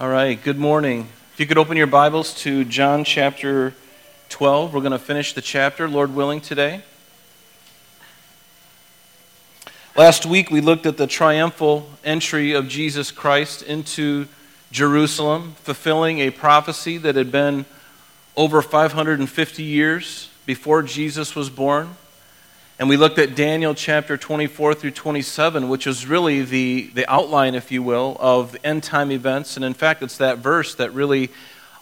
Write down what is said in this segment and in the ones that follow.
All right, good morning. If you could open your Bibles to John chapter 12, we're going to finish the chapter, Lord willing, today. Last week we looked at the triumphal entry of Jesus Christ into Jerusalem, fulfilling a prophecy that had been over 550 years before Jesus was born. And we looked at Daniel chapter 24 through 27, which is really the, the outline, if you will, of end time events. And in fact, it's that verse that really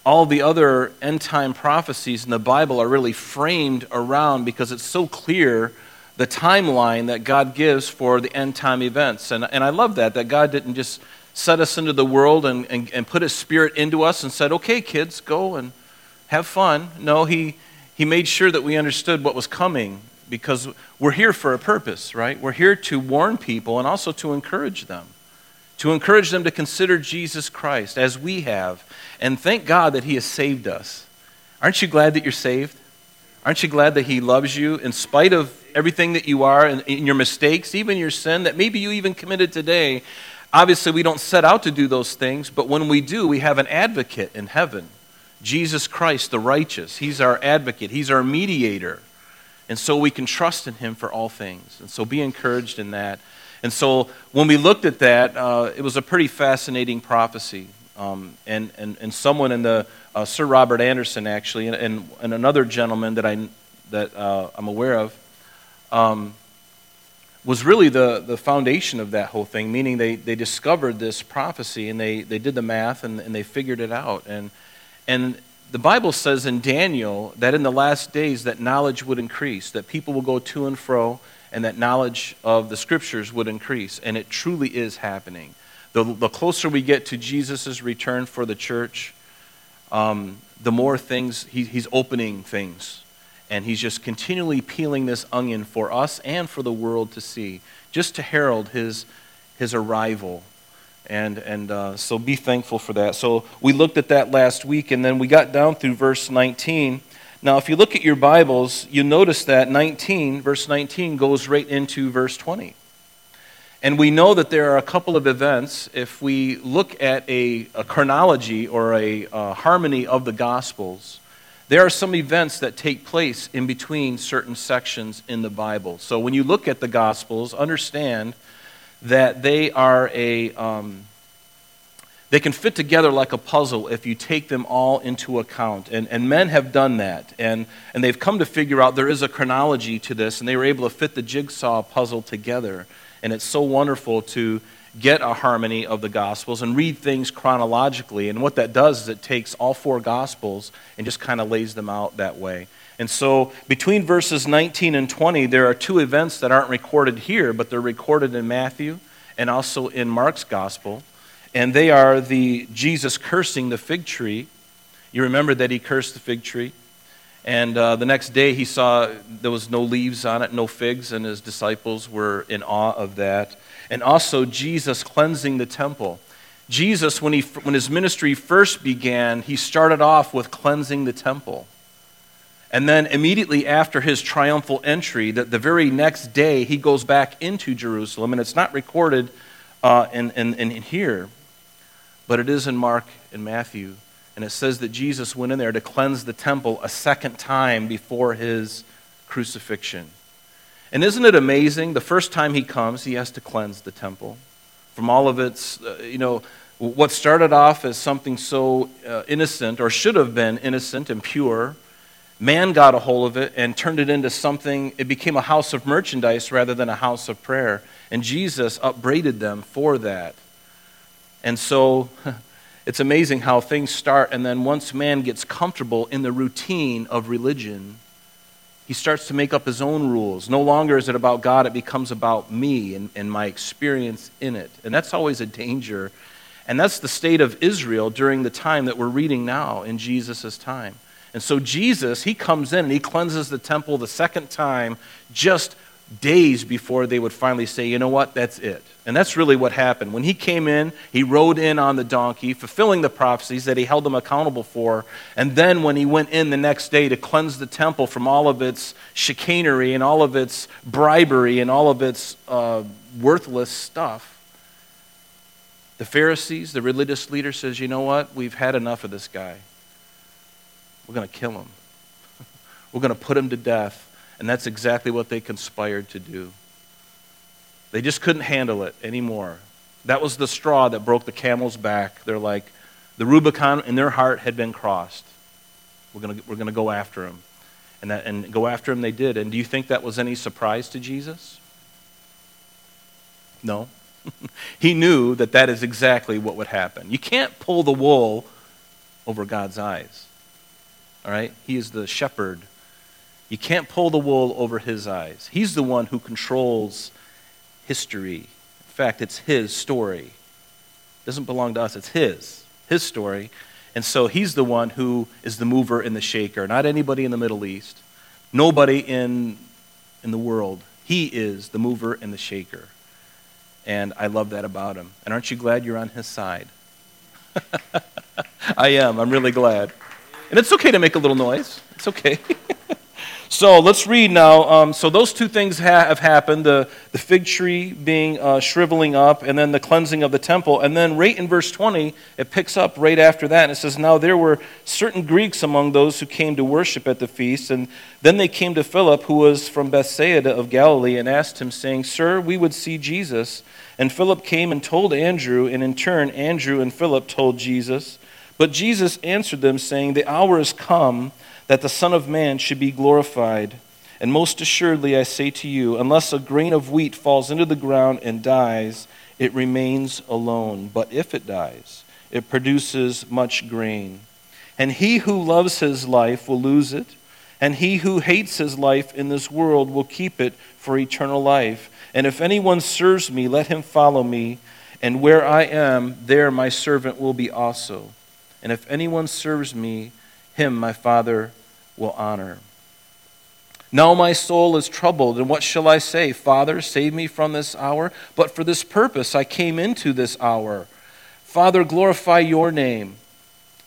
all the other end time prophecies in the Bible are really framed around because it's so clear the timeline that God gives for the end time events. And, and I love that, that God didn't just set us into the world and, and, and put his spirit into us and said, okay, kids, go and have fun. No, he, he made sure that we understood what was coming because we're here for a purpose, right? We're here to warn people and also to encourage them, to encourage them to consider Jesus Christ as we have. And thank God that He has saved us. Aren't you glad that you're saved? Aren't you glad that He loves you in spite of everything that you are and in your mistakes, even your sin that maybe you even committed today? Obviously, we don't set out to do those things, but when we do, we have an advocate in heaven. Jesus Christ, the righteous. He's our advocate, He's our mediator. And so we can trust in him for all things. And so be encouraged in that. And so when we looked at that, uh, it was a pretty fascinating prophecy. Um, and, and, and someone in the, uh, Sir Robert Anderson actually, and, and, and another gentleman that, I, that uh, I'm aware of, um, was really the, the foundation of that whole thing, meaning they, they discovered this prophecy and they, they did the math and, and they figured it out. And, and the Bible says in Daniel that in the last days that knowledge would increase, that people will go to and fro, and that knowledge of the scriptures would increase. And it truly is happening. The, the closer we get to Jesus' return for the church, um, the more things, he, he's opening things. And he's just continually peeling this onion for us and for the world to see, just to herald his, his arrival and, and uh, so be thankful for that. So we looked at that last week, and then we got down through verse 19. Now, if you look at your Bibles, you notice that 19, verse 19, goes right into verse 20. And we know that there are a couple of events. If we look at a, a chronology or a, a harmony of the Gospels, there are some events that take place in between certain sections in the Bible. So when you look at the Gospels, understand that they are a um, they can fit together like a puzzle if you take them all into account. And, and men have done that. And, and they've come to figure out there is a chronology to this and they were able to fit the jigsaw puzzle together. And it's so wonderful to get a harmony of the gospels and read things chronologically. And what that does is it takes all four gospels and just kind of lays them out that way and so between verses 19 and 20, there are two events that aren't recorded here, but they're recorded in Matthew and also in Mark's gospel. And they are the Jesus cursing the fig tree. You remember that he cursed the fig tree. And uh, the next day he saw there was no leaves on it, no figs, and his disciples were in awe of that. And also Jesus cleansing the temple. Jesus, when, he, when his ministry first began, he started off with cleansing the temple. And then immediately after his triumphal entry, that the very next day he goes back into Jerusalem, and it's not recorded uh, in, in, in here, but it is in Mark and Matthew. And it says that Jesus went in there to cleanse the temple a second time before his crucifixion. And isn't it amazing? The first time he comes, he has to cleanse the temple from all of its, uh, you know, what started off as something so uh, innocent, or should have been innocent and pure Man got a hold of it and turned it into something, it became a house of merchandise rather than a house of prayer. And Jesus upbraided them for that. And so it's amazing how things start, and then once man gets comfortable in the routine of religion, he starts to make up his own rules. No longer is it about God, it becomes about me and, and my experience in it. And that's always a danger. And that's the state of Israel during the time that we're reading now in Jesus' time. And so Jesus, he comes in and he cleanses the temple the second time just days before they would finally say, you know what, that's it. And that's really what happened. When he came in, he rode in on the donkey, fulfilling the prophecies that he held them accountable for. And then when he went in the next day to cleanse the temple from all of its chicanery and all of its bribery and all of its uh, worthless stuff, The Pharisees, the religious leader, says, You know what? We've had enough of this guy. We're going to kill him. We're going to put him to death. And that's exactly what they conspired to do. They just couldn't handle it anymore. That was the straw that broke the camel's back. They're like, the Rubicon in their heart had been crossed. We're going we're to go after him. And, that, and go after him they did. And do you think that was any surprise to Jesus? No. he knew that that is exactly what would happen. You can't pull the wool over God's eyes. All right? He is the shepherd. You can't pull the wool over his eyes. He's the one who controls history. In fact, it's his story. It doesn't belong to us, it's his. His story. And so he's the one who is the mover and the shaker, not anybody in the Middle East, nobody in, in the world. He is the mover and the shaker. And I love that about him. And aren't you glad you're on his side? I am. I'm really glad. And it's okay to make a little noise. It's okay. So let's read now. Um, so those two things ha- have happened the, the fig tree being uh, shriveling up, and then the cleansing of the temple. And then, right in verse 20, it picks up right after that. And it says, Now there were certain Greeks among those who came to worship at the feast. And then they came to Philip, who was from Bethsaida of Galilee, and asked him, saying, Sir, we would see Jesus. And Philip came and told Andrew, and in turn, Andrew and Philip told Jesus. But Jesus answered them, saying, The hour is come that the Son of Man should be glorified. And most assuredly, I say to you, unless a grain of wheat falls into the ground and dies, it remains alone. But if it dies, it produces much grain. And he who loves his life will lose it, and he who hates his life in this world will keep it for eternal life. And if anyone serves me, let him follow me, and where I am, there my servant will be also. And if anyone serves me, him my Father will honor. Now my soul is troubled, and what shall I say? Father, save me from this hour. But for this purpose I came into this hour. Father, glorify your name.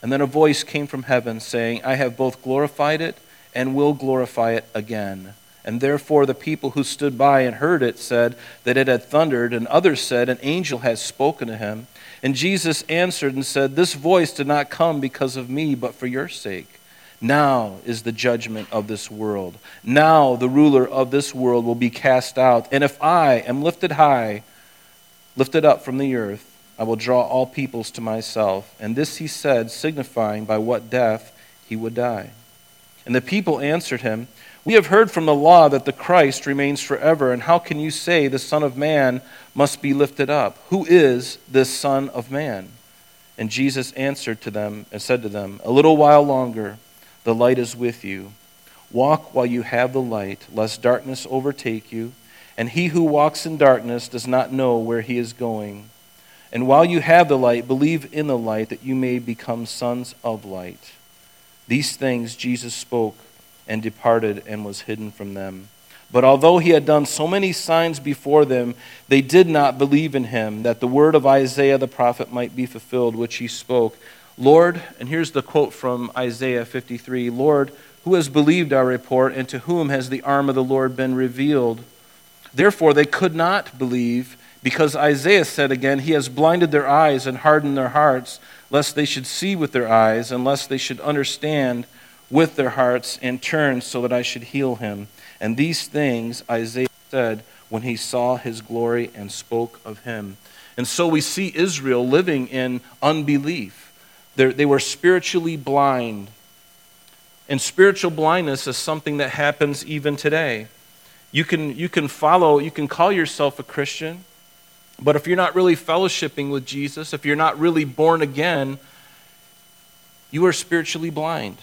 And then a voice came from heaven saying, I have both glorified it and will glorify it again. And therefore the people who stood by and heard it said that it had thundered, and others said, An angel has spoken to him. And Jesus answered and said, This voice did not come because of me, but for your sake. Now is the judgment of this world. Now the ruler of this world will be cast out. And if I am lifted high, lifted up from the earth, I will draw all peoples to myself. And this he said, signifying by what death he would die. And the people answered him, We have heard from the law that the Christ remains forever. And how can you say the Son of Man must be lifted up? Who is this Son of Man? And Jesus answered to them and said to them, A little while longer the light is with you. Walk while you have the light, lest darkness overtake you. And he who walks in darkness does not know where he is going. And while you have the light, believe in the light that you may become sons of light. These things Jesus spoke and departed and was hidden from them. But although he had done so many signs before them, they did not believe in him, that the word of Isaiah the prophet might be fulfilled, which he spoke. Lord, and here's the quote from Isaiah 53 Lord, who has believed our report, and to whom has the arm of the Lord been revealed? Therefore, they could not believe, because Isaiah said again, He has blinded their eyes and hardened their hearts, lest they should see with their eyes, and lest they should understand with their hearts, and turn so that I should heal him. And these things Isaiah said when he saw his glory and spoke of him. And so we see Israel living in unbelief. They're, they were spiritually blind. And spiritual blindness is something that happens even today. You can, you can follow, you can call yourself a Christian, but if you're not really fellowshipping with Jesus, if you're not really born again, you are spiritually blind.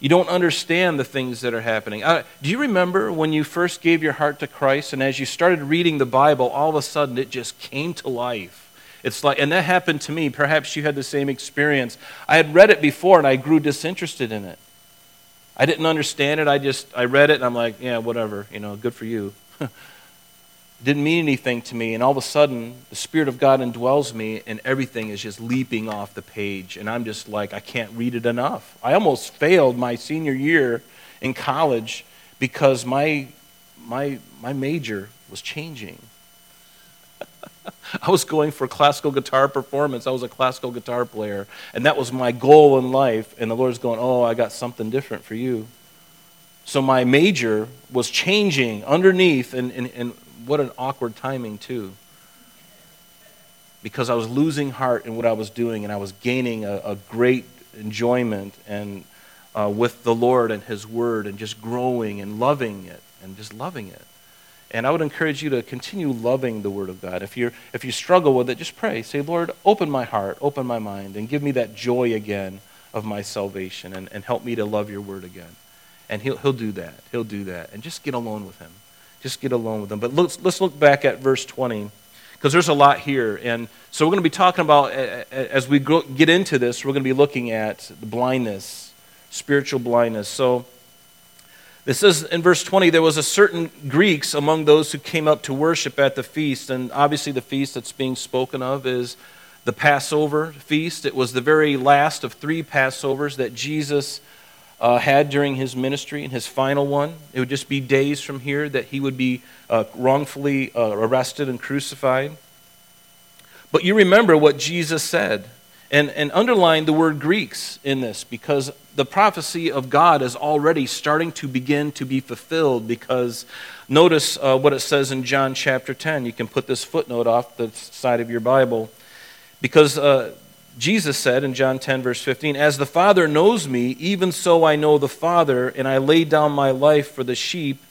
You don't understand the things that are happening. Uh, do you remember when you first gave your heart to Christ and as you started reading the Bible, all of a sudden it just came to life? It's like, and that happened to me. Perhaps you had the same experience. I had read it before and I grew disinterested in it. I didn't understand it. I just, I read it and I'm like, yeah, whatever, you know, good for you. didn't mean anything to me. And all of a sudden, the Spirit of God indwells me and everything is just leaping off the page. And I'm just like, I can't read it enough. I almost failed my senior year in college because my, my, my major was changing. I was going for classical guitar performance. I was a classical guitar player, and that was my goal in life. And the Lord's going, Oh, I got something different for you. So my major was changing underneath, and, and, and what an awkward timing, too. Because I was losing heart in what I was doing, and I was gaining a, a great enjoyment and uh, with the Lord and His Word, and just growing and loving it, and just loving it. And I would encourage you to continue loving the Word of God. If, you if you struggle with it, just pray. Say, Lord, open my heart, open my mind, and give me that joy again of my salvation, and, and help me to love your Word again. And he'll, he'll do that. He'll do that. And just get alone with him. Just get alone with them. But let's, let's look back at verse 20, because there's a lot here. And so we're going to be talking about, as we get into this, we're going to be looking at the blindness, spiritual blindness. So it says in verse 20, there was a certain Greeks among those who came up to worship at the feast. And obviously, the feast that's being spoken of is the Passover feast. It was the very last of three Passovers that Jesus uh, had during his ministry and his final one. It would just be days from here that he would be uh, wrongfully uh, arrested and crucified. But you remember what Jesus said. And, and underline the word Greeks in this because the prophecy of God is already starting to begin to be fulfilled. Because notice uh, what it says in John chapter 10. You can put this footnote off the side of your Bible. Because uh, Jesus said in John 10, verse 15, As the Father knows me, even so I know the Father, and I lay down my life for the sheep.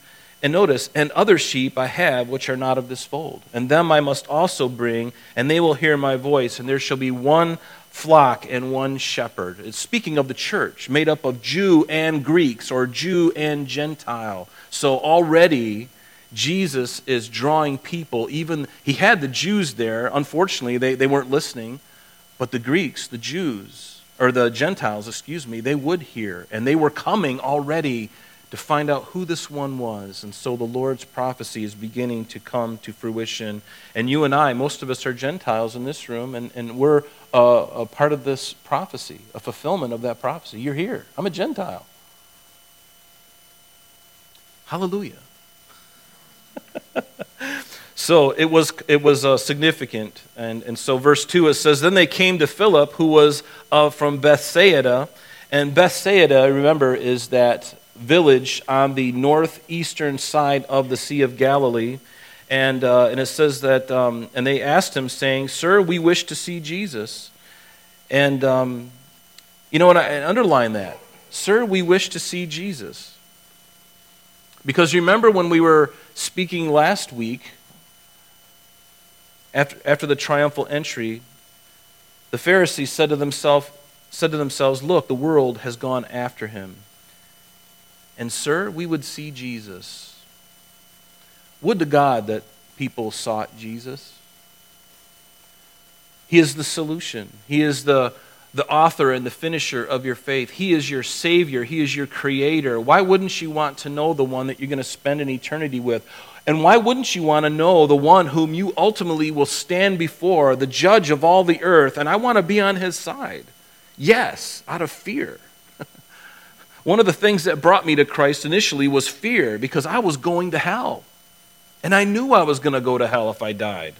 And notice, and other sheep I have which are not of this fold. And them I must also bring, and they will hear my voice, and there shall be one flock and one shepherd. It's speaking of the church, made up of Jew and Greeks, or Jew and Gentile. So already, Jesus is drawing people, even, he had the Jews there. Unfortunately, they, they weren't listening. But the Greeks, the Jews, or the Gentiles, excuse me, they would hear. And they were coming already to find out who this one was. And so the Lord's prophecy is beginning to come to fruition. And you and I, most of us are Gentiles in this room, and, and we're a, a part of this prophecy, a fulfillment of that prophecy. You're here. I'm a Gentile. Hallelujah. So it was, it was uh, significant. And, and so, verse 2, it says, Then they came to Philip, who was uh, from Bethsaida. And Bethsaida, remember, is that village on the northeastern side of the Sea of Galilee. And, uh, and it says that, um, and they asked him, saying, Sir, we wish to see Jesus. And, um, you know, and I underline that. Sir, we wish to see Jesus. Because remember when we were speaking last week after, after the triumphal entry, the Pharisees said to, themselves, said to themselves, Look, the world has gone after him. And, sir, we would see Jesus. Would to God that people sought Jesus. He is the solution. He is the, the author and the finisher of your faith. He is your Savior. He is your Creator. Why wouldn't you want to know the one that you're going to spend an eternity with? And why wouldn't you want to know the one whom you ultimately will stand before, the judge of all the earth, and I want to be on his side? Yes, out of fear. one of the things that brought me to Christ initially was fear because I was going to hell. And I knew I was going to go to hell if I died.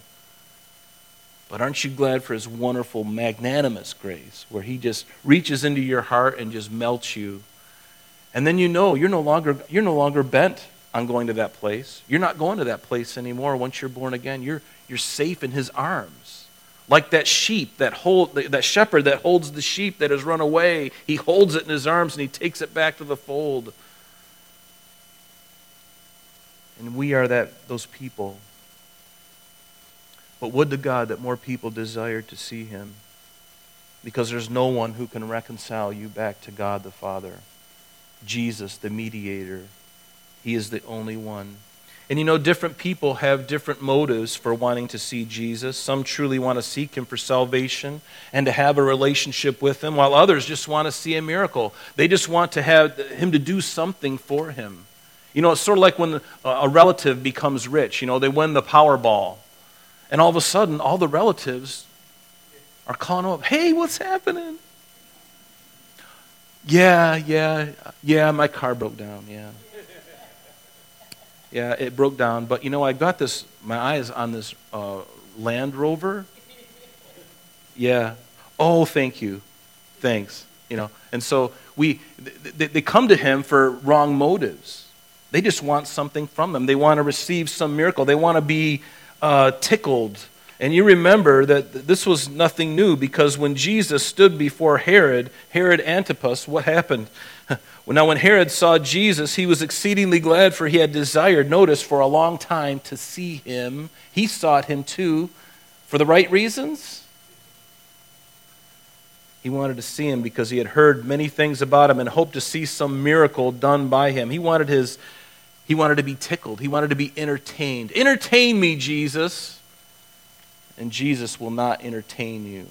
But aren't you glad for his wonderful, magnanimous grace, where he just reaches into your heart and just melts you? And then you know you're no longer, you're no longer bent on going to that place. You're not going to that place anymore once you're born again. You're, you're safe in his arms. Like that sheep, that, hold, that shepherd that holds the sheep that has run away, he holds it in his arms and he takes it back to the fold. And we are that, those people. But would to God that more people desired to see him, because there's no one who can reconcile you back to God the Father. Jesus, the mediator, he is the only one. And you know, different people have different motives for wanting to see Jesus. Some truly want to seek him for salvation and to have a relationship with him, while others just want to see a miracle. They just want to have him to do something for him. You know, it's sort of like when a relative becomes rich. You know, they win the Powerball. And all of a sudden, all the relatives are calling up, hey, what's happening? Yeah, yeah, yeah, my car broke down, yeah. Yeah, it broke down. But you know, I got this, my eyes on this uh, Land Rover? Yeah. Oh, thank you. Thanks. You know, and so we, they, they come to him for wrong motives. They just want something from them. They want to receive some miracle. They want to be uh, tickled. And you remember that this was nothing new because when Jesus stood before Herod, Herod Antipas, what happened? Now, when Herod saw Jesus, he was exceedingly glad, for he had desired, notice, for a long time to see him. He sought him too for the right reasons. He wanted to see him because he had heard many things about him and hoped to see some miracle done by him. He wanted his he wanted to be tickled. He wanted to be entertained. Entertain me, Jesus. And Jesus will not entertain you.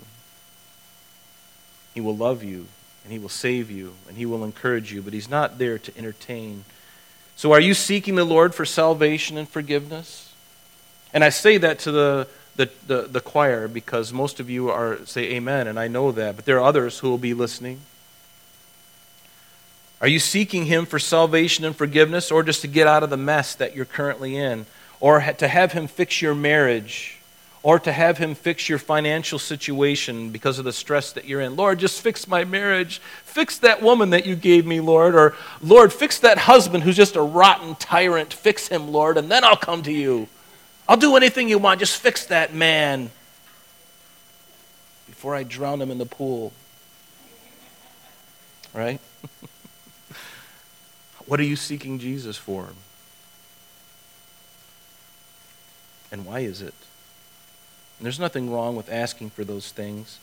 He will love you and he will save you and he will encourage you, but he's not there to entertain. So are you seeking the Lord for salvation and forgiveness? And I say that to the the, the, the choir because most of you are say amen, and I know that, but there are others who will be listening. Are you seeking Him for salvation and forgiveness, or just to get out of the mess that you're currently in, or to have Him fix your marriage, or to have Him fix your financial situation because of the stress that you're in? Lord, just fix my marriage. Fix that woman that you gave me, Lord. Or, Lord, fix that husband who's just a rotten tyrant. Fix him, Lord, and then I'll come to you. I'll do anything you want. Just fix that man before I drown him in the pool. Right? what are you seeking Jesus for? And why is it? And there's nothing wrong with asking for those things,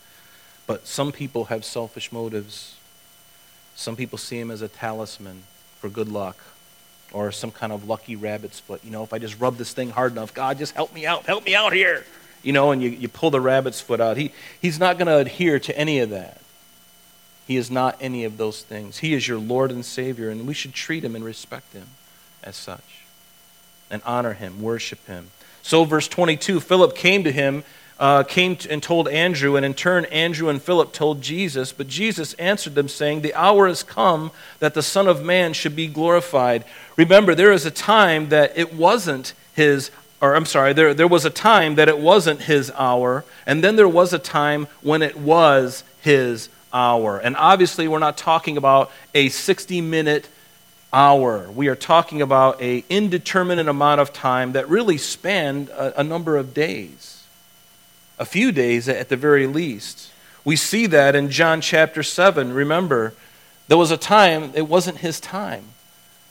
but some people have selfish motives. Some people see him as a talisman for good luck or some kind of lucky rabbit's foot. You know, if I just rub this thing hard enough, God, just help me out, help me out here. You know, and you, you pull the rabbit's foot out. He, he's not going to adhere to any of that. He is not any of those things. He is your Lord and Savior, and we should treat him and respect him as such and honor him, worship him. So, verse 22 Philip came to him uh, came and told Andrew, and in turn, Andrew and Philip told Jesus. But Jesus answered them, saying, The hour has come that the Son of Man should be glorified. Remember, there is a time that it wasn't his, or I'm sorry, there, there was a time that it wasn't his hour, and then there was a time when it was his hour. And obviously, we're not talking about a 60 minute hour. We are talking about a indeterminate amount of time that really spanned a, a number of days a few days at the very least. We see that in John chapter 7. Remember, there was a time, it wasn't his time.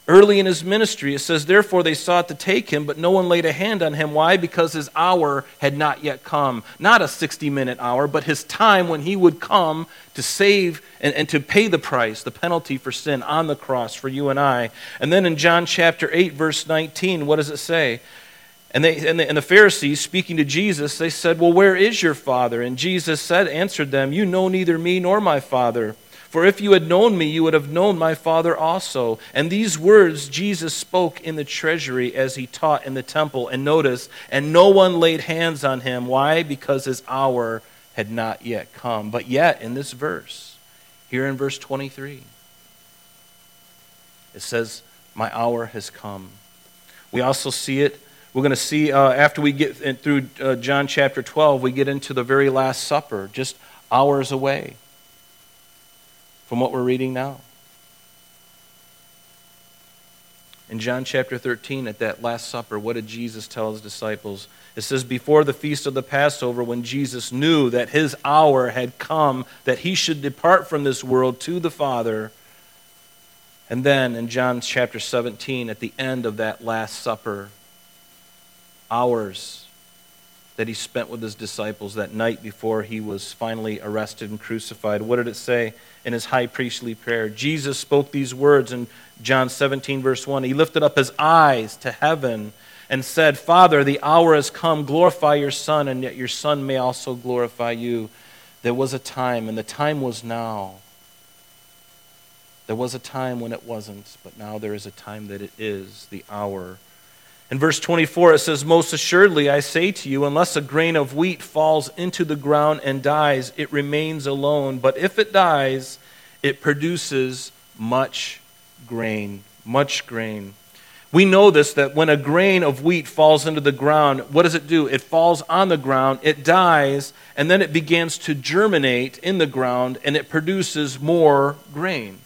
Early in his ministry, it says, Therefore they sought to take him, but no one laid a hand on him. Why? Because his hour had not yet come. Not a 60 minute hour, but his time when he would come to save and, and to pay the price, the penalty for sin on the cross for you and I. And then in John chapter 8, verse 19, what does it say? And, they, and, the, and the Pharisees, speaking to Jesus, they said, Well, where is your Father? And Jesus said, answered them, You know neither me nor my Father. For if you had known me, you would have known my Father also. And these words Jesus spoke in the treasury as he taught in the temple. And notice, and no one laid hands on him. Why? Because his hour had not yet come. But yet, in this verse, here in verse 23, it says, My hour has come. We also see it we're going to see uh, after we get through uh, John chapter 12, we get into the very Last Supper, just hours away from what we're reading now. In John chapter 13, at that Last Supper, what did Jesus tell his disciples? It says, Before the feast of the Passover, when Jesus knew that his hour had come, that he should depart from this world to the Father. And then in John chapter 17, at the end of that Last Supper, hours that he spent with his disciples that night before he was finally arrested and crucified. What did it say in his high priestly prayer? Jesus spoke these words in John 17, verse 1. He lifted up his eyes to heaven and said, Father, the hour has come. Glorify your Son, and yet your Son may also glorify you. There was a time, and the time was now. There was a time when it wasn't, but now there is a time that it is, the hour in verse 24, it says, Most assuredly, I say to you, unless a grain of wheat falls into the ground and dies, it remains alone. But if it dies, it produces much grain. Much grain. We know this that when a grain of wheat falls into the ground, what does it do? It falls on the ground, it dies, and then it begins to germinate in the ground and it produces more grain.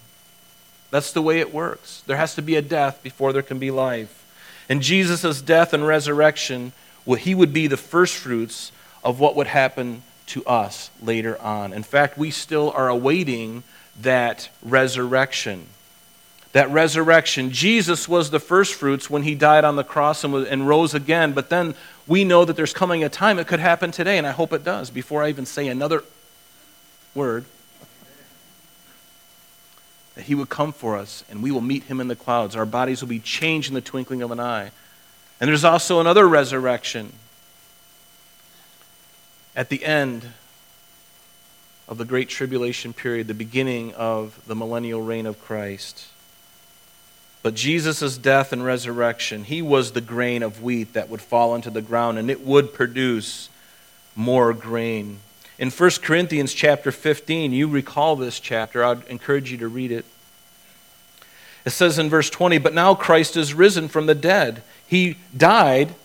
That's the way it works. There has to be a death before there can be life. And Jesus' death and resurrection, well, he would be the first fruits of what would happen to us later on. In fact, we still are awaiting that resurrection that resurrection. Jesus was the first fruits when he died on the cross and, was, and rose again, but then we know that there's coming a time it could happen today, and I hope it does before I even say another word. That he would come for us and we will meet him in the clouds. Our bodies will be changed in the twinkling of an eye. And there's also another resurrection at the end of the Great Tribulation period, the beginning of the millennial reign of Christ. But Jesus' death and resurrection, he was the grain of wheat that would fall into the ground and it would produce more grain. In 1 Corinthians chapter 15, you recall this chapter. I'd encourage you to read it. It says in verse 20, But now Christ is risen from the dead. He died,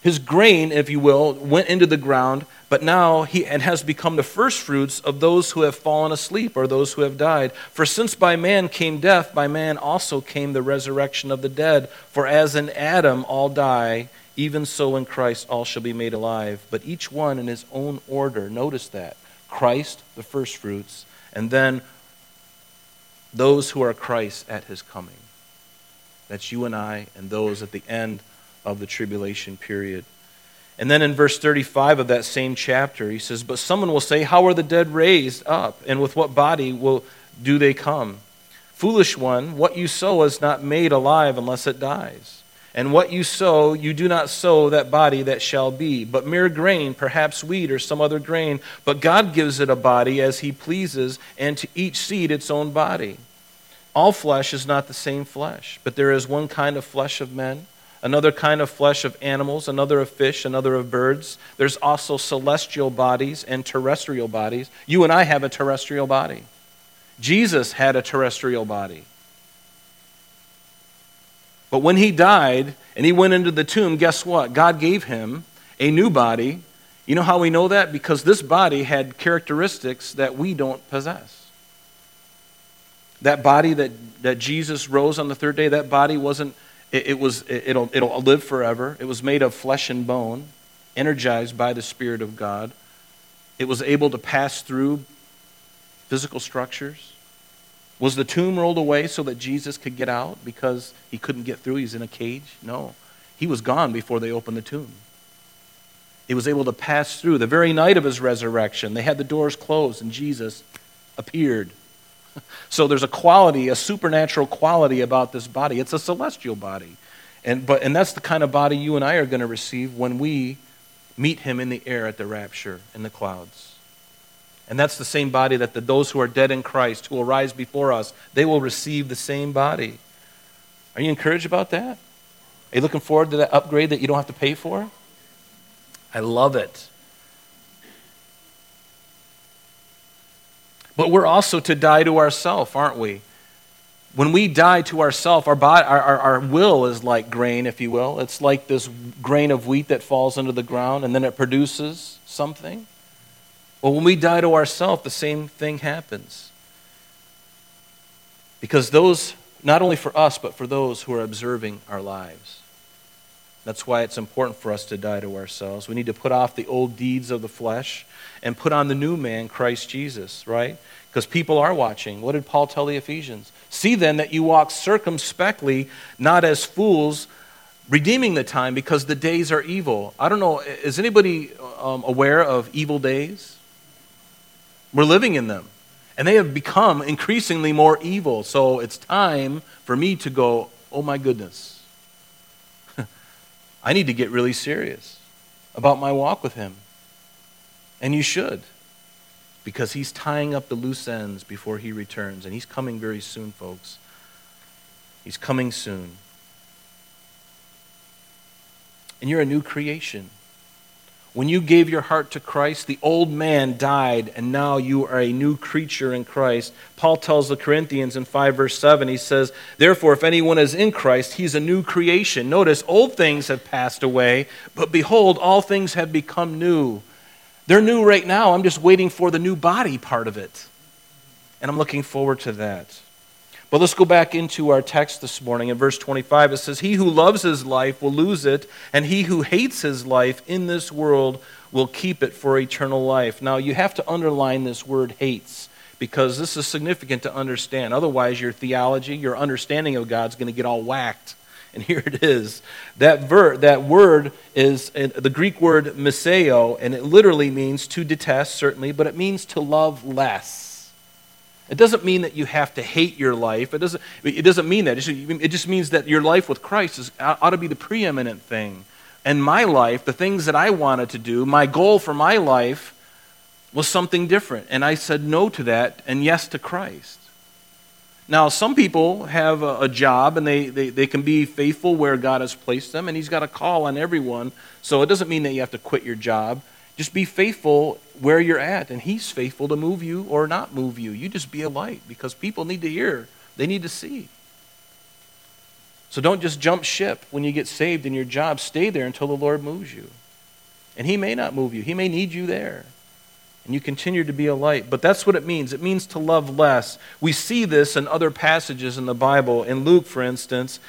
his grain, if you will, went into the ground, but now he and has become the firstfruits of those who have fallen asleep or those who have died. For since by man came death, by man also came the resurrection of the dead. For as in Adam all die, even so in Christ all shall be made alive, but each one in his own order. Notice that. Christ, the firstfruits, and then those who are Christ at his coming. That's you and I and those at the end of the tribulation period. And then in verse 35 of that same chapter, he says, But someone will say, How are the dead raised up? And with what body will do they come? Foolish one, what you sow is not made alive unless it dies. And what you sow, you do not sow that body that shall be, but mere grain, perhaps wheat or some other grain. But God gives it a body as he pleases, and to each seed its own body. All flesh is not the same flesh, but there is one kind of flesh of men another kind of flesh of animals, another of fish, another of birds. There's also celestial bodies and terrestrial bodies. You and I have a terrestrial body. Jesus had a terrestrial body. But when he died and he went into the tomb, guess what? God gave him a new body. You know how we know that? Because this body had characteristics that we don't possess. That body that, that Jesus rose on the third day, that body wasn't it, it was, it, will it'll live forever. It was made of flesh and bone, energized by the Spirit of God. It was able to pass through physical structures. Was the tomb rolled away so that Jesus could get out because he couldn't get through? He's in a cage? No. He was gone before they opened the tomb. He was able to pass through. The very night of his resurrection, they had the doors closed and Jesus appeared so there's a quality, a supernatural quality about this body. It's a celestial body. And, but, and that's the kind of body you and I are going to receive when we meet him in the air at the rapture in the clouds. And that's the same body that the, those who are dead in Christ, who will rise before us, they will receive the same body. Are you encouraged about that? Are you looking forward to that upgrade that you don't have to pay for? I love it. But we're also to die to ourself, aren't we? When we die to ourself, our, body, our, our, our will is like grain, if you will. It's like this grain of wheat that falls into the ground and then it produces something. Well, when we die to ourselves, the same thing happens. Because those, not only for us, but for those who are observing our lives. That's why it's important for us to die to ourselves. We need to put off the old deeds of the flesh and put on the new man, Christ Jesus, right? Because people are watching. What did Paul tell the Ephesians? See then that you walk circumspectly, not as fools, redeeming the time because the days are evil. I don't know, is anybody um, aware of evil days? We're living in them. And they have become increasingly more evil. So it's time for me to go, oh my goodness. I need to get really serious about my walk with Him. And you should, because He's tying up the loose ends before He returns. And He's coming very soon, folks. He's coming soon. And you're a new creation. When you gave your heart to Christ, the old man died, and now you are a new creature in Christ. Paul tells the Corinthians in 5 verse 7, he says, Therefore, if anyone is in Christ, he's a new creation. Notice, old things have passed away, but behold, all things have become new. They're new right now. I'm just waiting for the new body part of it. And I'm looking forward to that. But let's go back into our text this morning. In verse 25, it says, He who loves his life will lose it, and he who hates his life in this world will keep it for eternal life. Now, you have to underline this word hates because this is significant to understand. Otherwise, your theology, your understanding of God is going to get all whacked. And here it is. That, ver- that word is the Greek word miseo, and it literally means to detest, certainly, but it means to love less. It doesn't mean that you have to hate your life. It doesn't, it doesn't mean that. It just means that your life with Christ is, ought to be the preeminent thing. And my life, the things that I wanted to do, my goal for my life was something different. And I said no to that and yes to Christ. Now, some people have a, a job and they, they, they can be faithful where God has placed them, and He's got a call on everyone. So it doesn't mean that you have to quit your job. Just be faithful where you're at, and He's faithful to move you or not move you. You just be a light because people need to hear, they need to see. So don't just jump ship when you get saved in your job. Stay there until the Lord moves you. And He may not move you, He may need you there. And you continue to be a light. But that's what it means. It means to love less. We see this in other passages in the Bible. In Luke, for instance,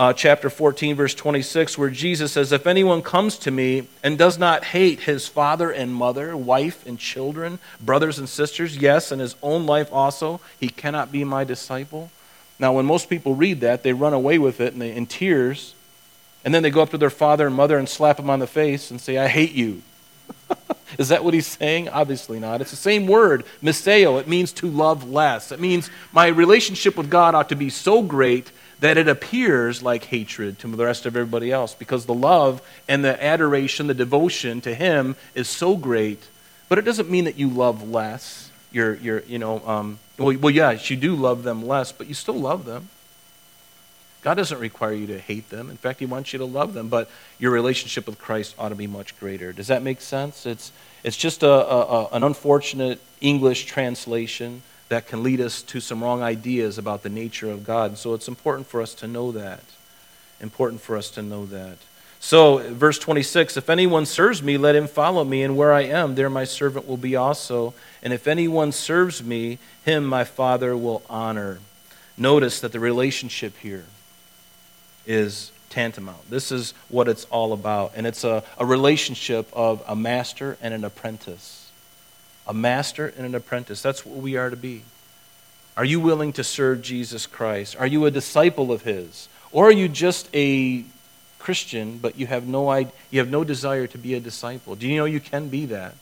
uh, chapter 14, verse 26, where Jesus says, If anyone comes to me and does not hate his father and mother, wife and children, brothers and sisters, yes, and his own life also, he cannot be my disciple. Now, when most people read that, they run away with it and they, in tears, and then they go up to their father and mother and slap them on the face and say, I hate you. Is that what he's saying? Obviously not. It's the same word, miseo. It means to love less. It means my relationship with God ought to be so great that it appears like hatred to the rest of everybody else because the love and the adoration, the devotion to Him is so great. But it doesn't mean that you love less. You're, you're you know, um, well, well, yes, you do love them less, but you still love them. God doesn't require you to hate them. In fact, He wants you to love them, but your relationship with Christ ought to be much greater. Does that make sense? It's, it's just a, a, a an unfortunate English translation that can lead us to some wrong ideas about the nature of God. So it's important for us to know that. Important for us to know that. So, verse 26 If anyone serves me, let him follow me, and where I am, there my servant will be also. And if anyone serves me, him my Father will honor. Notice that the relationship here is tantamount. This is what it's all about. And it's a, a relationship of a master and an apprentice a master and an apprentice. That's what we are to be. Are you willing to serve Jesus Christ? Are you a disciple of his? Or are you just a Christian, but you have no, you have no desire to be a disciple? Do you know you can be that?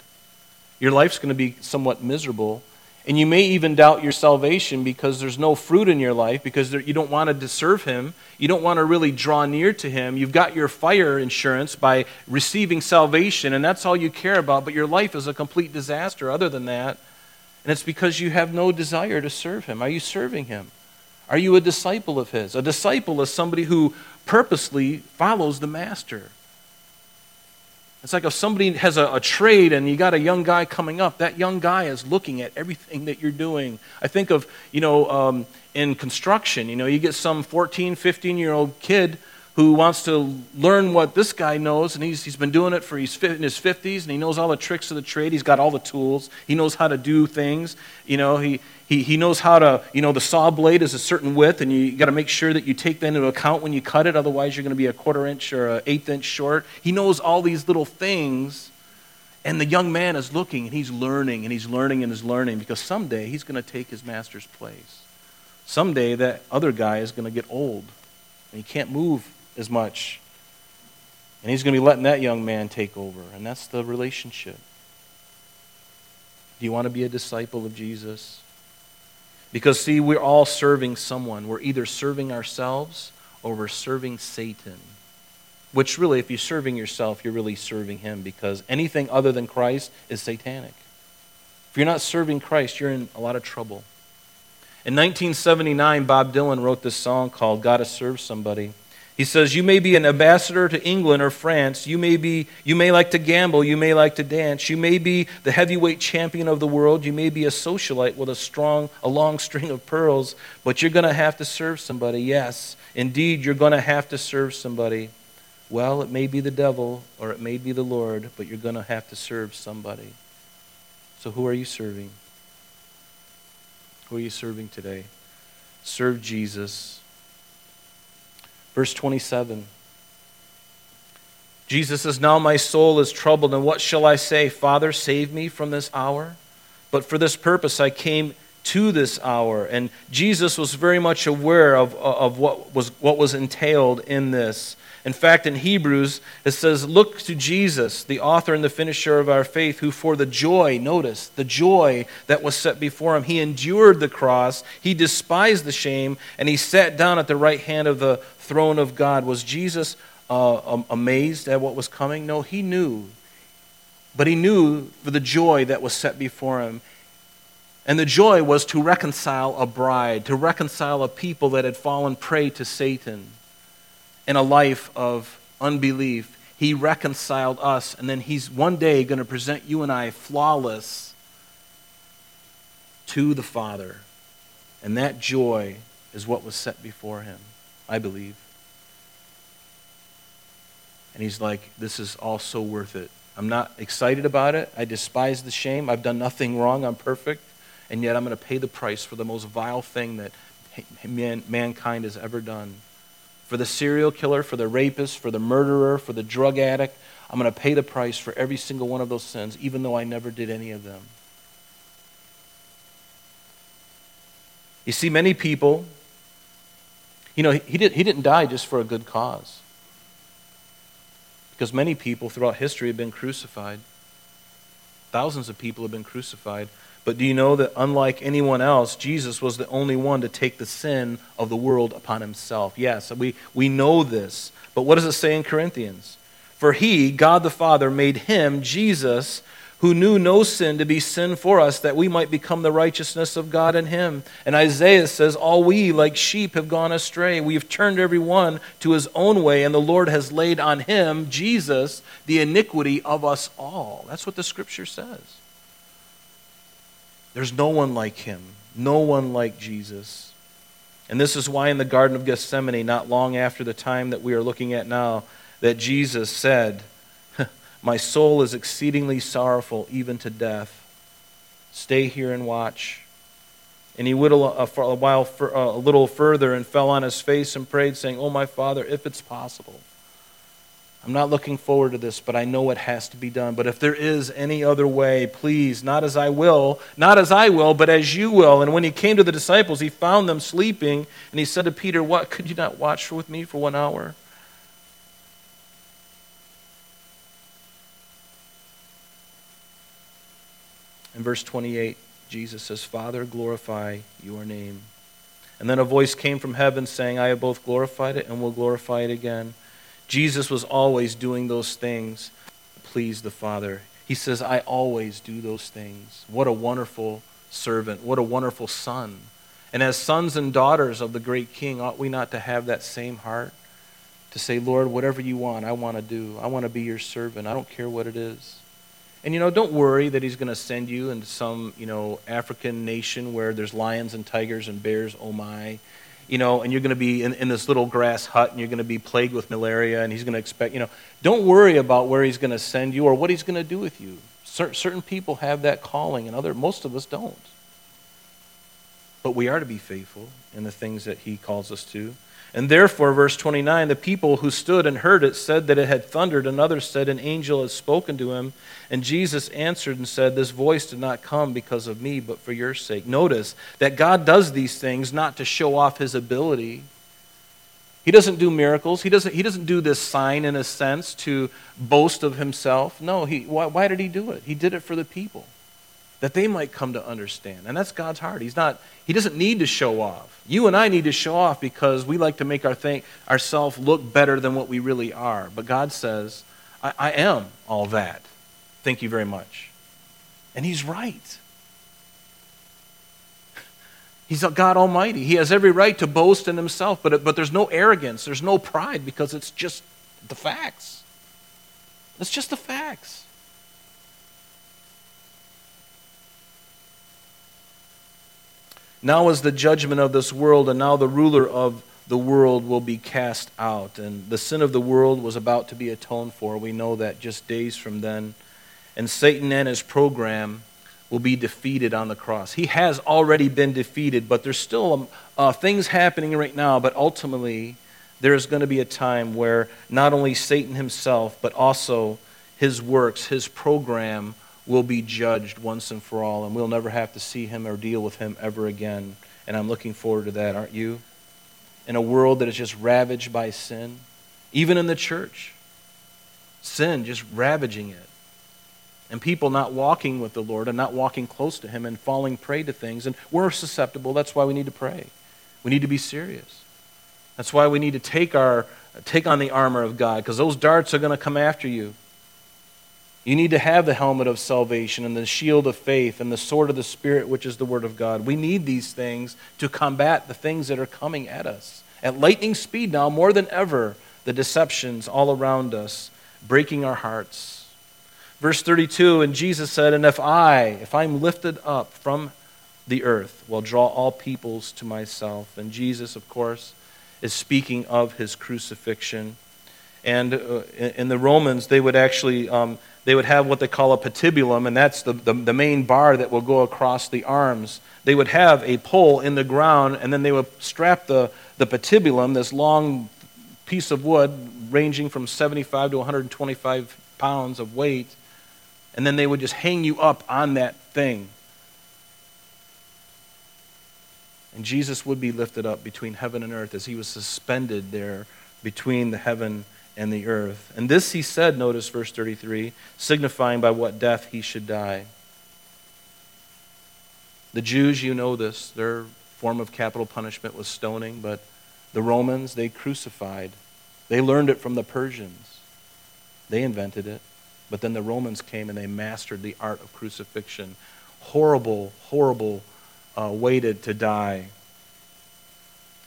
Your life's going to be somewhat miserable and you may even doubt your salvation because there's no fruit in your life, because there, you don't want to serve Him. You don't want to really draw near to Him. You've got your fire insurance by receiving salvation, and that's all you care about, but your life is a complete disaster other than that. And it's because you have no desire to serve Him. Are you serving Him? Are you a disciple of His? A disciple is somebody who purposely follows the Master. It's like if somebody has a, a, trade and you got a young guy coming up, that young guy is looking at everything that you're doing. I think of, you know, um, in construction, you know, you get some 14, 15 year old kid who wants to learn what this guy knows, and he's, he's been doing it for he's in his 50s, and he knows all the tricks of the trade. He's got all the tools. He knows how to do things. You know, he, he, he knows how to, you know, the saw blade is a certain width, and you got to make sure that you take that into account when you cut it, otherwise, you're going to be a quarter inch or an eighth inch short. He knows all these little things, and the young man is looking, and he's learning, and he's learning, and he's learning, because someday he's going to take his master's place. Someday that other guy is going to get old, and he can't move as much. And he's going to be letting that young man take over. And that's the relationship. Do you want to be a disciple of Jesus? Because, see, we're all serving someone. We're either serving ourselves or we're serving Satan. Which, really, if you're serving yourself, you're really serving him because anything other than Christ is satanic. If you're not serving Christ, you're in a lot of trouble. In 1979, Bob Dylan wrote this song called Gotta Serve Somebody. He says, You may be an ambassador to England or France. You may, be, you may like to gamble. You may like to dance. You may be the heavyweight champion of the world. You may be a socialite with a, strong, a long string of pearls. But you're going to have to serve somebody. Yes, indeed, you're going to have to serve somebody. Well, it may be the devil or it may be the Lord, but you're going to have to serve somebody. So who are you serving? Who are you serving today? Serve Jesus Verse 27. Jesus says, Now my soul is troubled, and what shall I say? Father, save me from this hour? But for this purpose I came to this hour. And Jesus was very much aware of, of what, was, what was entailed in this. In fact, in Hebrews, it says, Look to Jesus, the author and the finisher of our faith, who for the joy, notice, the joy that was set before him, he endured the cross, he despised the shame, and he sat down at the right hand of the throne of God. Was Jesus uh, amazed at what was coming? No, he knew. But he knew for the joy that was set before him. And the joy was to reconcile a bride, to reconcile a people that had fallen prey to Satan in a life of unbelief. He reconciled us, and then He's one day going to present you and I flawless to the Father. And that joy is what was set before Him, I believe. And He's like, This is all so worth it. I'm not excited about it. I despise the shame. I've done nothing wrong. I'm perfect. And yet I'm going to pay the price for the most vile thing that man, mankind has ever done for the serial killer, for the rapist, for the murderer, for the drug addict. I'm going to pay the price for every single one of those sins, even though I never did any of them. You see, many people, you know, he, did, he didn't die just for a good cause. Because many people throughout history have been crucified. Thousands of people have been crucified but do you know that unlike anyone else, Jesus was the only one to take the sin of the world upon himself? Yes, we, we know this. But what does it say in Corinthians? For he, God the Father, made him, Jesus, who knew no sin, to be sin for us, that we might become the righteousness of God in him. And Isaiah says, All we, like sheep, have gone astray. We have turned every one to his own way, and the Lord has laid on him, Jesus, the iniquity of us all. That's what the scripture says. There's no one like him, no one like Jesus. And this is why in the Garden of Gethsemane, not long after the time that we are looking at now, that Jesus said, My soul is exceedingly sorrowful, even to death. Stay here and watch. And he whittled a, a while uh, a little further and fell on his face and prayed, saying, Oh, my Father, if it's possible, I'm not looking forward to this, but I know it has to be done. But if there is any other way, please, not as I will, not as I will, but as you will. And when he came to the disciples, he found them sleeping, and he said to Peter, What? Could you not watch with me for one hour? In verse 28, Jesus says, Father, glorify your name. And then a voice came from heaven saying, I have both glorified it and will glorify it again. Jesus was always doing those things to please the Father. He says, I always do those things. What a wonderful servant. What a wonderful son. And as sons and daughters of the great king, ought we not to have that same heart? To say, Lord, whatever you want, I want to do. I want to be your servant. I don't care what it is. And you know, don't worry that he's going to send you into some, you know, African nation where there's lions and tigers and bears, oh my you know, and you're going to be in, in this little grass hut and you're going to be plagued with malaria and he's going to expect, you know, don't worry about where he's going to send you or what he's going to do with you. Cer- certain people have that calling and other, most of us don't. But we are to be faithful in the things that he calls us to. And therefore, verse 29, the people who stood and heard it said that it had thundered. Another said, An angel has spoken to him. And Jesus answered and said, This voice did not come because of me, but for your sake. Notice that God does these things not to show off his ability. He doesn't do miracles. He doesn't, he doesn't do this sign, in a sense, to boast of himself. No, he, why, why did he do it? He did it for the people that they might come to understand. And that's God's heart. He's not, he doesn't need to show off. You and I need to show off because we like to make our think, ourselves look better than what we really are. But God says, I, I am all that. Thank you very much. And he's right. He's a God Almighty. He has every right to boast in himself, but, but there's no arrogance, there's no pride because it's just the facts. It's just the facts. Now is the judgment of this world, and now the ruler of the world will be cast out. And the sin of the world was about to be atoned for. We know that just days from then. And Satan and his program will be defeated on the cross. He has already been defeated, but there's still um, uh, things happening right now, but ultimately, there is going to be a time where not only Satan himself, but also his works, his program will be judged once and for all, and we'll never have to see him or deal with him ever again. And I'm looking forward to that, aren't you? In a world that is just ravaged by sin, even in the church, sin just ravaging it. And people not walking with the Lord and not walking close to Him and falling prey to things. And we're susceptible. That's why we need to pray. We need to be serious. That's why we need to take, our, take on the armor of God, because those darts are going to come after you. You need to have the helmet of salvation and the shield of faith and the sword of the Spirit, which is the Word of God. We need these things to combat the things that are coming at us. At lightning speed now, more than ever, the deceptions all around us, breaking our hearts. Verse 32 And Jesus said, And if I, if I'm lifted up from the earth, will draw all peoples to myself. And Jesus, of course, is speaking of his crucifixion. And uh, in the Romans, they would actually um, they would have what they call a patibulum, and that's the, the, the, main bar that will go across the arms. They would have a pole in the ground, and then they would strap the, the patibulum, this long piece of wood ranging from 75 to 125 pounds of weight, and then they would just hang you up on that thing. And Jesus would be lifted up between heaven and earth as he was suspended there between the heaven and the earth. And this he said, notice verse 33, signifying by what death he should die. The Jews, you know this, their form of capital punishment was stoning, but the Romans, they crucified. They learned it from the Persians. They invented it. But then the Romans came and they mastered the art of crucifixion. Horrible, horrible uh, way to, to die.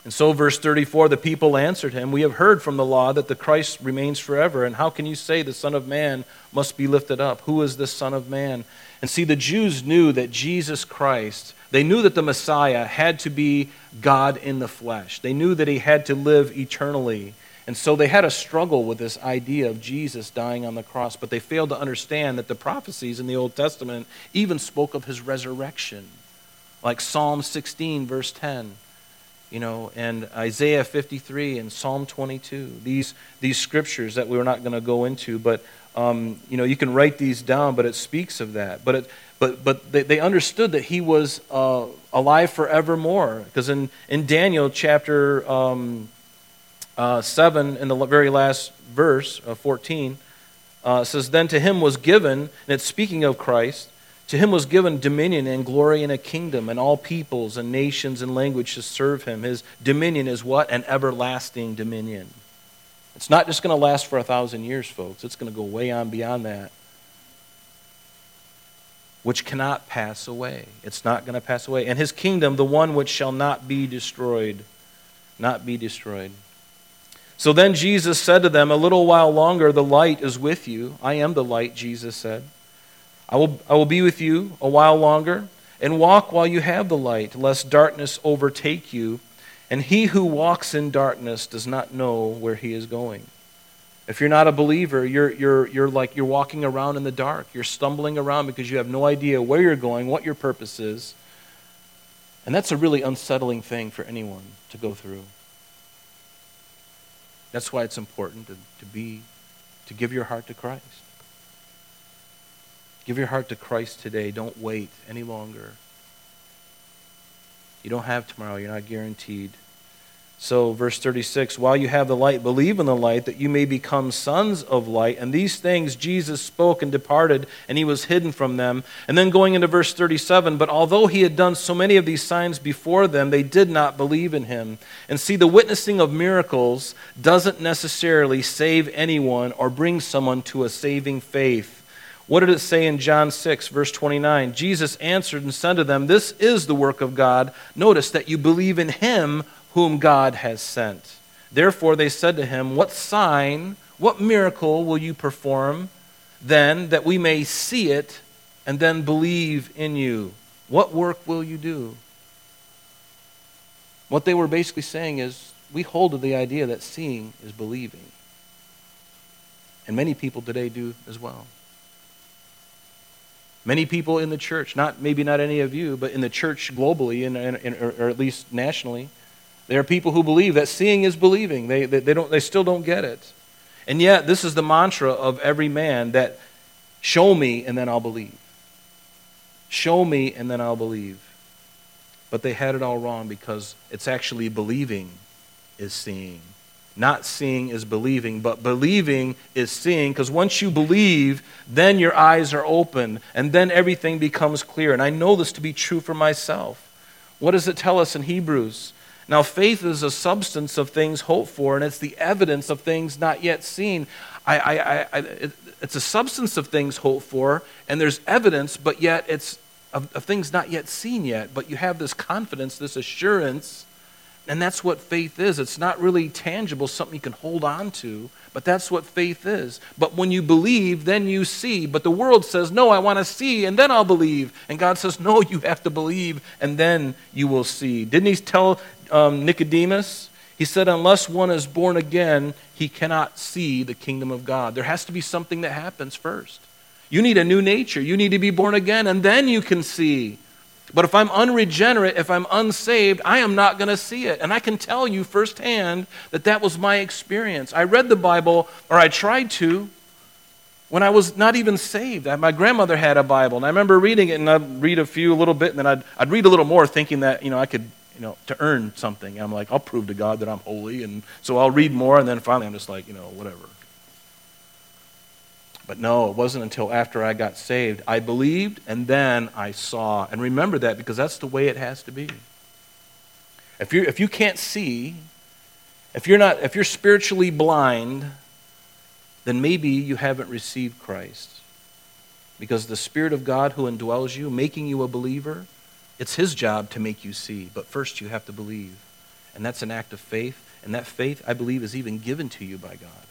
And so, verse 34 the people answered him, We have heard from the law that the Christ remains forever, and how can you say the Son of Man must be lifted up? Who is this Son of Man? And see, the Jews knew that Jesus Christ, they knew that the Messiah had to be God in the flesh. They knew that he had to live eternally. And so they had a struggle with this idea of Jesus dying on the cross, but they failed to understand that the prophecies in the Old Testament even spoke of his resurrection, like Psalm 16, verse 10 you know, and Isaiah 53 and Psalm 22. These, these scriptures that we're not going to go into, but, um, you know, you can write these down, but it speaks of that. But, it, but, but they, they understood that he was uh, alive forevermore. Because in, in Daniel chapter um, uh, 7, in the very last verse, uh, 14, uh, says, Then to him was given, and it's speaking of Christ, to him was given dominion and glory and a kingdom, and all peoples and nations and languages serve him. His dominion is what? An everlasting dominion. It's not just going to last for a thousand years, folks. It's going to go way on beyond that, which cannot pass away. It's not going to pass away. And his kingdom, the one which shall not be destroyed, not be destroyed. So then Jesus said to them, A little while longer, the light is with you. I am the light, Jesus said. I will, I will be with you a while longer, and walk while you have the light, lest darkness overtake you. And he who walks in darkness does not know where he is going. If you're not a believer, you're, you're, you're like you're walking around in the dark. You're stumbling around because you have no idea where you're going, what your purpose is. And that's a really unsettling thing for anyone to go through. That's why it's important to, to be, to give your heart to Christ. Give your heart to Christ today. Don't wait any longer. You don't have tomorrow, you're not guaranteed. So, verse 36 While you have the light, believe in the light, that you may become sons of light. And these things Jesus spoke and departed, and he was hidden from them. And then going into verse 37 But although he had done so many of these signs before them, they did not believe in him. And see, the witnessing of miracles doesn't necessarily save anyone or bring someone to a saving faith. What did it say in John 6, verse 29? Jesus answered and said to them, This is the work of God. Notice that you believe in him whom God has sent. Therefore they said to him, What sign, what miracle will you perform then that we may see it and then believe in you? What work will you do? What they were basically saying is, we hold to the idea that seeing is believing. And many people today do as well. Many people in the church, not maybe not any of you, but in the church globally, or, at least nationally, there are people who believe that seeing is believing. They, they, they, don't, they still don't get it. And yet, this is the mantra of every man that show me and then I'll believe. Show me and then I'll believe. But they had it all wrong because it's actually believing is seeing. Not seeing is believing, but believing is seeing, because once you believe, then your eyes are open, and then everything becomes clear. And I know this to be true for myself. What does it tell us in Hebrews? Now, faith is a substance of things hoped for, and it's the evidence of things not yet seen. I, I, I, it, it's a substance of things hoped for, and there's evidence, but yet it's of, of things not yet seen yet. But you have this confidence, this assurance and that's what faith is. It's not really tangible, something you can hold on to, but that's what faith is. But when you believe, then you see. But the world says, no, I want to see, and then I'll believe. And God says, no, you have to believe, and then you will see. Didn't he tell um, Nicodemus? He said, unless one is born again, he cannot see the kingdom of God. There has to be something that happens first. You need a new nature. You need to be born again, and then you can see. But if I'm unregenerate, if I'm unsaved, I am not going to see it. And I can tell you firsthand that that was my experience. I read the Bible, or I tried to, when I was not even saved. My grandmother had a Bible, and I remember reading it, and I'd read a few, a little bit, and then I'd, I'd read a little more, thinking that, you know, I could, you know, to earn something. And I'm like, I'll prove to God that I'm holy, and so I'll read more, and then finally I'm just like, you know, whatever. But no, it wasn't until after I got saved. I believed and then I saw. And remember that because that's the way it has to be. If, you if you can't see, if you're, not, if you're spiritually blind, then maybe you haven't received Christ. Because the Spirit of God who indwells you, making you a believer, it's His job to make you see. But first, you have to believe. And that's an act of faith. And that faith, I believe, is even given to you by God.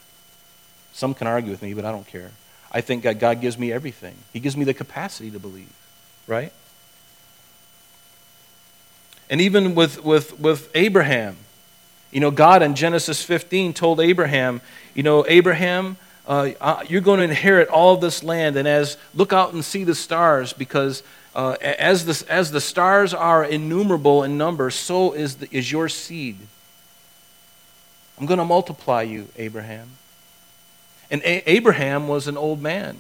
Some can argue with me, but I don't care. I think that God gives me everything. He gives me the capacity to believe, right? And even with, with, with Abraham, you know, God in Genesis 15 told Abraham, you know, Abraham, uh, uh you're going to inherit all this land, and as look out and see the stars, because uh, as, the, as the stars are innumerable in number, so is, the, is your seed. I'm going to multiply you, Abraham. And A- Abraham was an old man.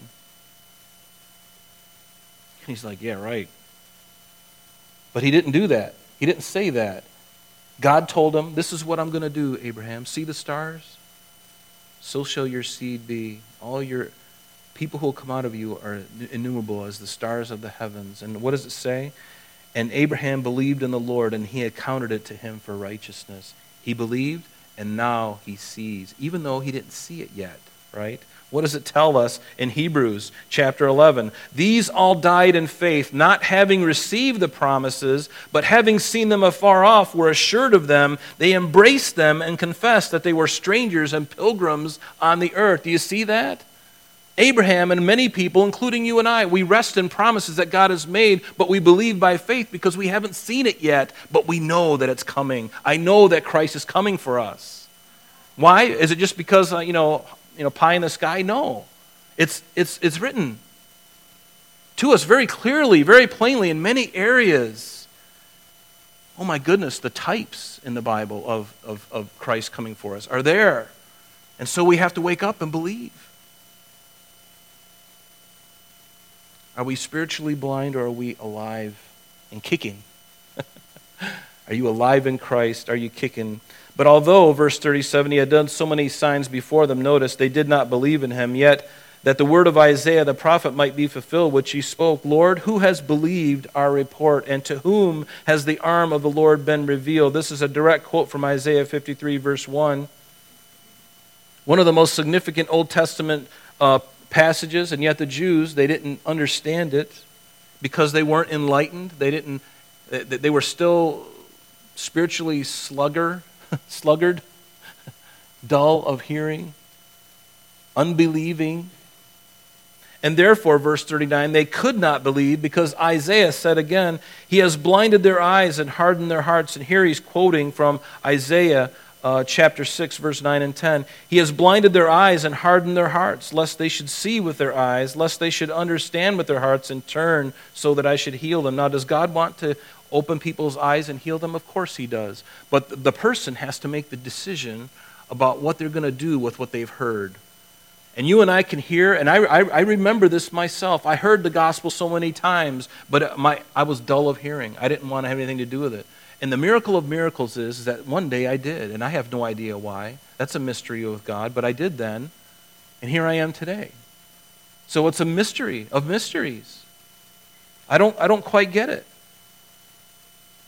He's like, yeah, right. But he didn't do that. He didn't say that. God told him, This is what I'm going to do, Abraham. See the stars? So shall your seed be. All your people who will come out of you are innumerable as the stars of the heavens. And what does it say? And Abraham believed in the Lord, and he accounted it to him for righteousness. He believed, and now he sees, even though he didn't see it yet right? What does it tell us in Hebrews chapter 11? These all died in faith, not having received the promises, but having seen them afar off, were assured of them. They embraced them and confessed that they were strangers and pilgrims on the earth. Do you see that? Abraham and many people, including you and I, we rest in promises that God has made, but we believe by faith because we haven't seen it yet, but we know that it's coming. I know that Christ is coming for us. Why? Is it just because, uh, you know, you know, pie in the sky? No. It's, it's, it's written to us very clearly, very plainly in many areas. Oh my goodness, the types in the Bible of, of, of Christ coming for us are there. And so we have to wake up and believe. Are we spiritually blind or are we alive and kicking? are you alive in Christ? Are you kicking? But although, verse 37, he had done so many signs before them, notice they did not believe in him, yet that the word of Isaiah the prophet might be fulfilled, which he spoke Lord, who has believed our report, and to whom has the arm of the Lord been revealed? This is a direct quote from Isaiah 53, verse 1. One of the most significant Old Testament uh, passages, and yet the Jews, they didn't understand it because they weren't enlightened. They didn't they were still spiritually slugger, sluggard, dull of hearing, unbelieving. And therefore, verse 39, they could not believe because Isaiah said again, He has blinded their eyes and hardened their hearts. And here he's quoting from Isaiah uh, chapter 6, verse 9 and 10. He has blinded their eyes and hardened their hearts, lest they should see with their eyes, lest they should understand with their hearts and turn so that I should heal them. Now, does God want to open people's eyes and heal them? Of course He does. But the person has to make the decision about what they're going to do with what they've heard. And you and I can hear, and I, I, I, remember this myself. I heard the gospel so many times, but my, I was dull of hearing. I didn't want to have anything to do with it. And the miracle of miracles is, is that one day I did, and I have no idea why. That's a mystery with God, but I did then, and here I am today. So it's a mystery of mysteries. I don't, I don't quite get it.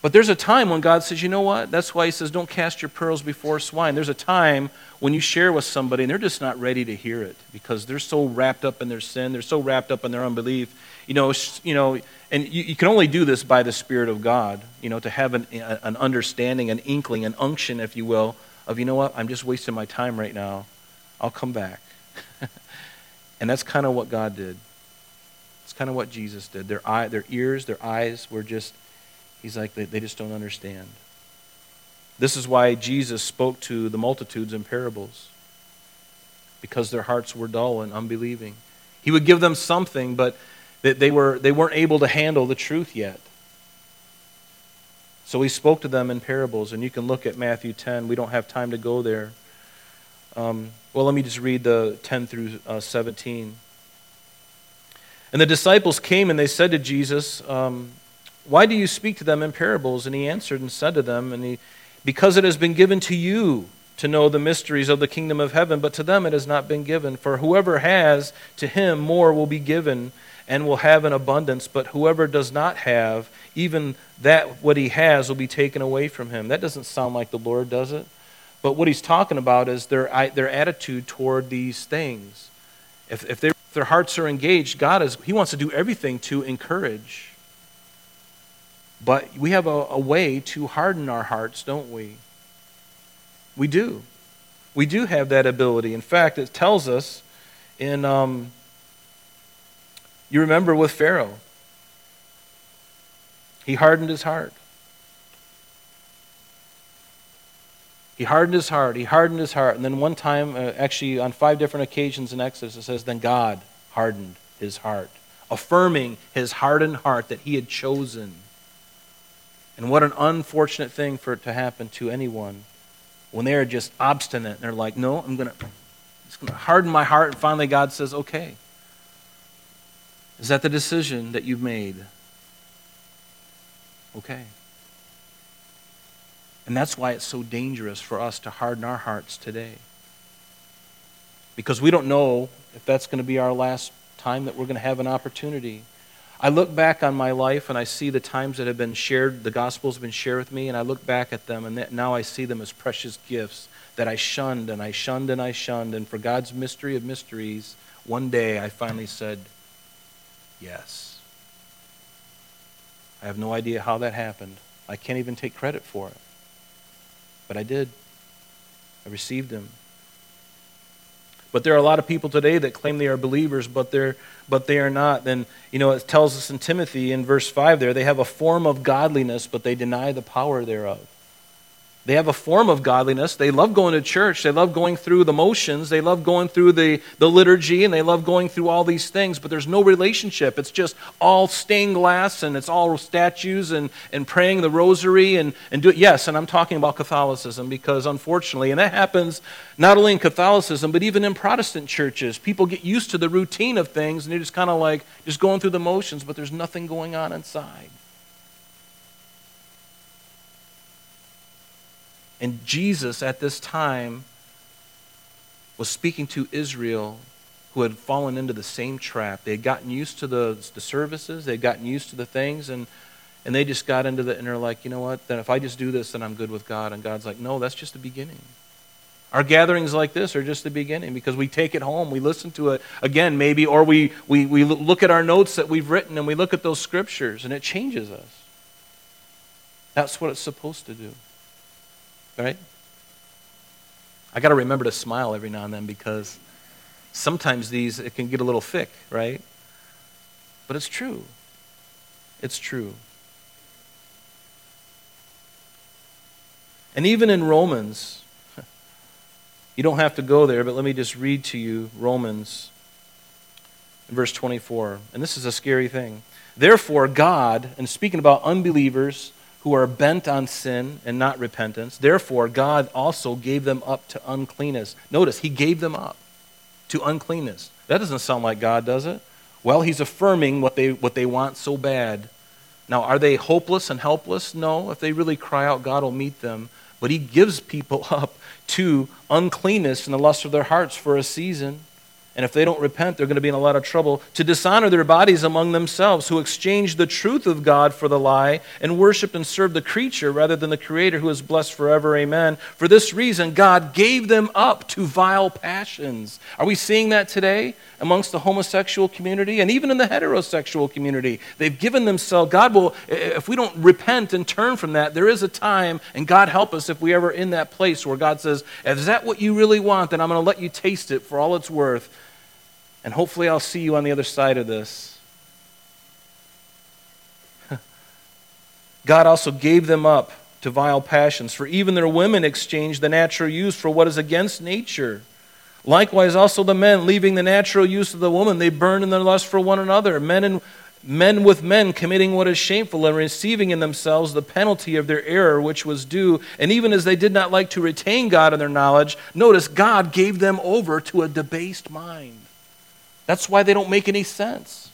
But there's a time when God says, you know what? That's why He says, don't cast your pearls before swine. There's a time when you share with somebody and they're just not ready to hear it because they're so wrapped up in their sin, they're so wrapped up in their unbelief. You know, you know and you, you can only do this by the Spirit of God, you know, to have an, an understanding, an inkling, an unction, if you will, of, you know what? I'm just wasting my time right now. I'll come back. and that's kind of what God did. It's kind of what Jesus did. Their, eye, their ears, their eyes were just He's like, they, they just don't understand. This is why Jesus spoke to the multitudes in parables, because their hearts were dull and unbelieving. He would give them something, but they, were, they weren't able to handle the truth yet. So he spoke to them in parables, and you can look at Matthew 10. We don't have time to go there. Um, well, let me just read the 10 through uh, 17. And the disciples came and they said to Jesus, um, why do you speak to them in parables? And he answered and said to them, and he, Because it has been given to you to know the mysteries of the kingdom of heaven, but to them it has not been given. For whoever has, to him more will be given and will have an abundance, but whoever does not have, even that what he has will be taken away from him. That doesn't sound like the Lord, does it? But what he's talking about is their, their attitude toward these things. If, if, if their hearts are engaged, God is, he wants to do everything to encourage. But we have a, a way to harden our hearts, don't we? We do. We do have that ability. In fact, it tells us in, um, you remember with Pharaoh, he hardened his heart. He hardened his heart. He hardened his heart. And then one time, uh, actually on five different occasions in Exodus, it says, Then God hardened his heart, affirming his hardened heart that he had chosen and what an unfortunate thing for it to happen to anyone when they are just obstinate and they're like, no, I'm going to harden my heart. And finally, God says, okay. Is that the decision that you've made? Okay. And that's why it's so dangerous for us to harden our hearts today. Because we don't know if that's going to be our last time that we're going to have an opportunity I look back on my life and I see the times that have been shared, the gospel's been shared with me, and I look back at them, and now I see them as precious gifts that I shunned and I shunned and I shunned. And for God's mystery of mysteries, one day I finally said, Yes. I have no idea how that happened. I can't even take credit for it. But I did. I received Him. But there are a lot of people today that claim they are believers, but they're but they are not. Then you know it tells us in Timothy in verse five there they have a form of godliness, but they deny the power thereof. They have a form of godliness. They love going to church. They love going through the motions. They love going through the, the liturgy and they love going through all these things, but there's no relationship. It's just all stained glass and it's all statues and, and praying the rosary and, and do it. Yes, and I'm talking about Catholicism because unfortunately, and that happens not only in Catholicism, but even in Protestant churches, people get used to the routine of things and they're just kind of like just going through the motions, but there's nothing going on inside. And Jesus, at this time, was speaking to Israel who had fallen into the same trap. They had gotten used to the, the services, they had gotten used to the things, and, and they just got into the, and they're like, you know what, then if I just do this, then I'm good with God. And God's like, no, that's just the beginning. Our gatherings like this are just the beginning because we take it home, we listen to it again, maybe, or we, we, we look at our notes that we've written and we look at those scriptures and it changes us. That's what it's supposed to do. Right? I got to remember to smile every now and then because sometimes these, it can get a little thick, right? But it's true. It's true. And even in Romans, you don't have to go there, but let me just read to you Romans verse 24. And this is a scary thing. Therefore, God, and speaking about unbelievers who are bent on sin and not repentance, therefore, God also gave them up to uncleanness. Notice, He gave them up to uncleanness. That doesn't sound like God, does it? Well, He's affirming what they, what they want so bad. Now, are they hopeless and helpless? No. If they really cry out, God will meet them. But He gives people up to uncleanness and the lust of their hearts for a season. And if they don't repent, they're going to be in a lot of trouble. To dishonor their bodies among themselves, who exchange the truth of God for the lie, and worship and serve the creature rather than the Creator who is blessed forever. Amen. For this reason, God gave them up to vile passions. Are we seeing that today amongst the homosexual community and even in the heterosexual community? They've given themselves, God will, if we don't repent and turn from that, there is a time, and God help us if we ever in that place where God says, Is that what you really want? Then I'm going to let you taste it for all it's worth and hopefully, I'll see you on the other side of this. God also gave them up to vile passions, for even their women exchanged the natural use for what is against nature. Likewise, also the men, leaving the natural use of the woman, they burn in their lust for one another. Men and men with men committing what is shameful and receiving in themselves the penalty of their error which was due. And even as they did not like to retain God in their knowledge, notice God gave them over to a debased mind. That's why they don't make any sense.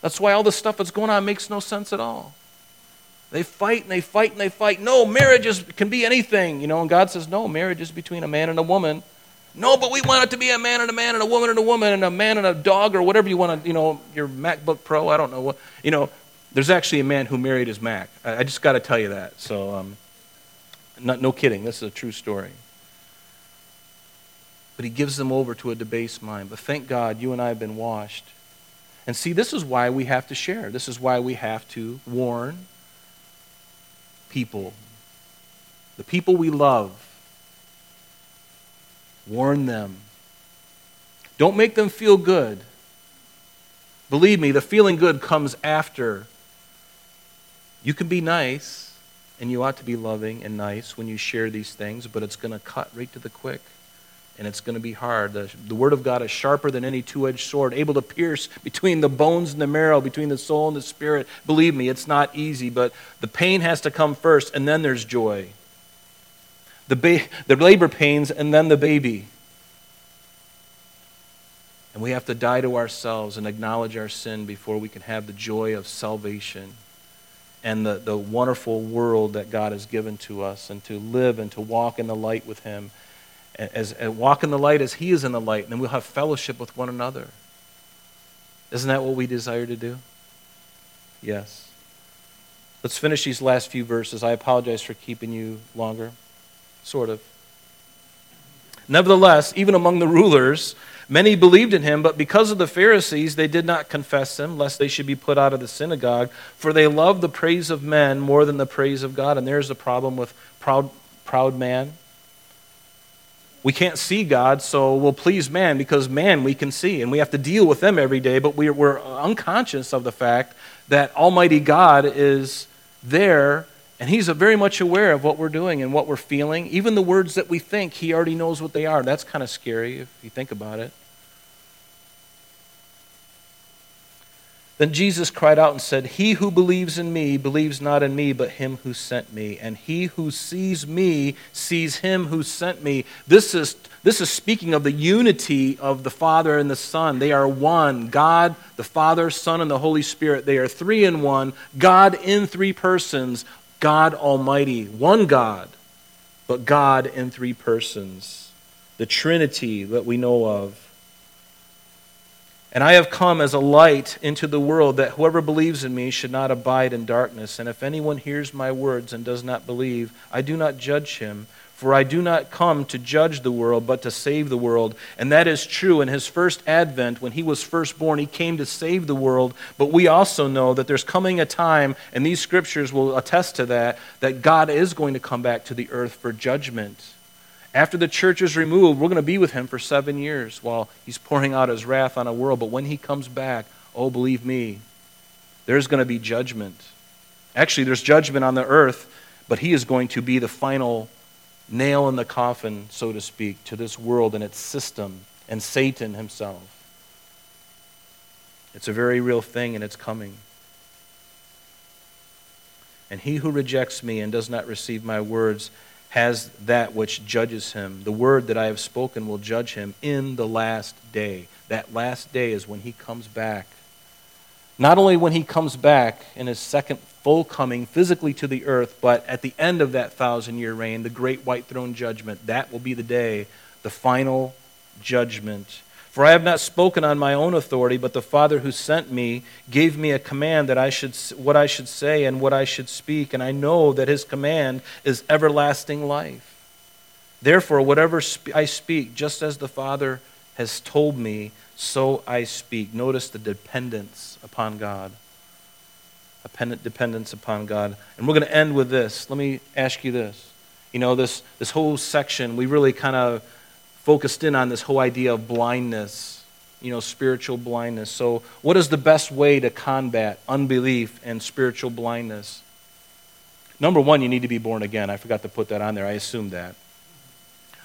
That's why all the stuff that's going on makes no sense at all. They fight and they fight and they fight. No, marriage is, can be anything, you know, and God says, no, marriage is between a man and a woman. No, but we want it to be a man and a man and a woman and a woman and a man and a dog or whatever you want to, you know, your MacBook Pro, I don't know what. You know, there's actually a man who married his Mac. I, I just got to tell you that. So, um, not, no kidding. This is a true story but he gives them over to a debased mind. But thank God you and I have been washed. And see, this is why we have to share. This is why we have to warn people, the people we love. Warn them. Don't make them feel good. Believe me, the feeling good comes after. You can be nice, and you ought to be loving and nice when you share these things, but it's going to cut right to the quick and it's going to be hard. The, the, Word of God is sharper than any two edged sword, able to pierce between the bones and the marrow, between the soul and the spirit. Believe me, it's not easy, but the pain has to come first, and then there's joy. The, ba- the labor pains, and then the baby. And we have to die to ourselves and acknowledge our sin before we can have the joy of salvation and the, the wonderful world that God has given to us, and to live and to walk in the light with Him as, as walk in the light as he is in the light, and then we'll have fellowship with one another. Isn't that what we desire to do? Yes. Let's finish these last few verses. I apologize for keeping you longer. Sort of. Nevertheless, even among the rulers, many believed in him, but because of the Pharisees, they did not confess him, lest they should be put out of the synagogue, for they loved the praise of men more than the praise of God. And there's the problem with proud, proud man we can't see God, so we'll please man because man we can see, and we have to deal with them every day, but we're, we're unconscious of the fact that Almighty God is there, and He's very much aware of what we're doing and what we're feeling. Even the words that we think, He already knows what they are. That's kind of scary if you think about it. Then Jesus cried out and said, He who believes in me believes not in me, but him who sent me. And he who sees me sees him who sent me. This is, this is speaking of the unity of the Father and the Son. They are one God, the Father, Son, and the Holy Spirit. They are three in one. God in three persons. God Almighty. One God, but God in three persons. The Trinity that we know of. And I have come as a light into the world that whoever believes in me should not abide in darkness. And if anyone hears my words and does not believe, I do not judge him. For I do not come to judge the world, but to save the world. And that is true. In his first advent, when he was first born, he came to save the world. But we also know that there's coming a time, and these scriptures will attest to that, that God is going to come back to the earth for judgment. After the church is removed, we're going to be with him for seven years while he's pouring out his wrath on a world. But when he comes back, oh, believe me, there's going to be judgment. Actually, there's judgment on the earth, but he is going to be the final nail in the coffin, so to speak, to this world and its system and Satan himself. It's a very real thing and it's coming. And he who rejects me and does not receive my words has that which judges him. The word that I have spoken will judge him in the last day. That last day is when he comes back. Not only when he comes back in his second full coming physically to the earth, but at the end of that thousand year reign, the great white throne judgment, that will be the day, the final judgment. For I have not spoken on my own authority, but the Father who sent me gave me a command that I should what I should say and what I should speak, and I know that his command is everlasting life. Therefore, whatever I speak, just as the Father has told me, so I speak. Notice the dependence upon God dependence upon God. And we're going to end with this. Let me ask you this. You know, this, this whole section, we really kind of focused in on this whole idea of blindness, you know, spiritual blindness. So, what is the best way to combat unbelief and spiritual blindness? Number one, you need to be born again. I forgot to put that on there. I assumed that.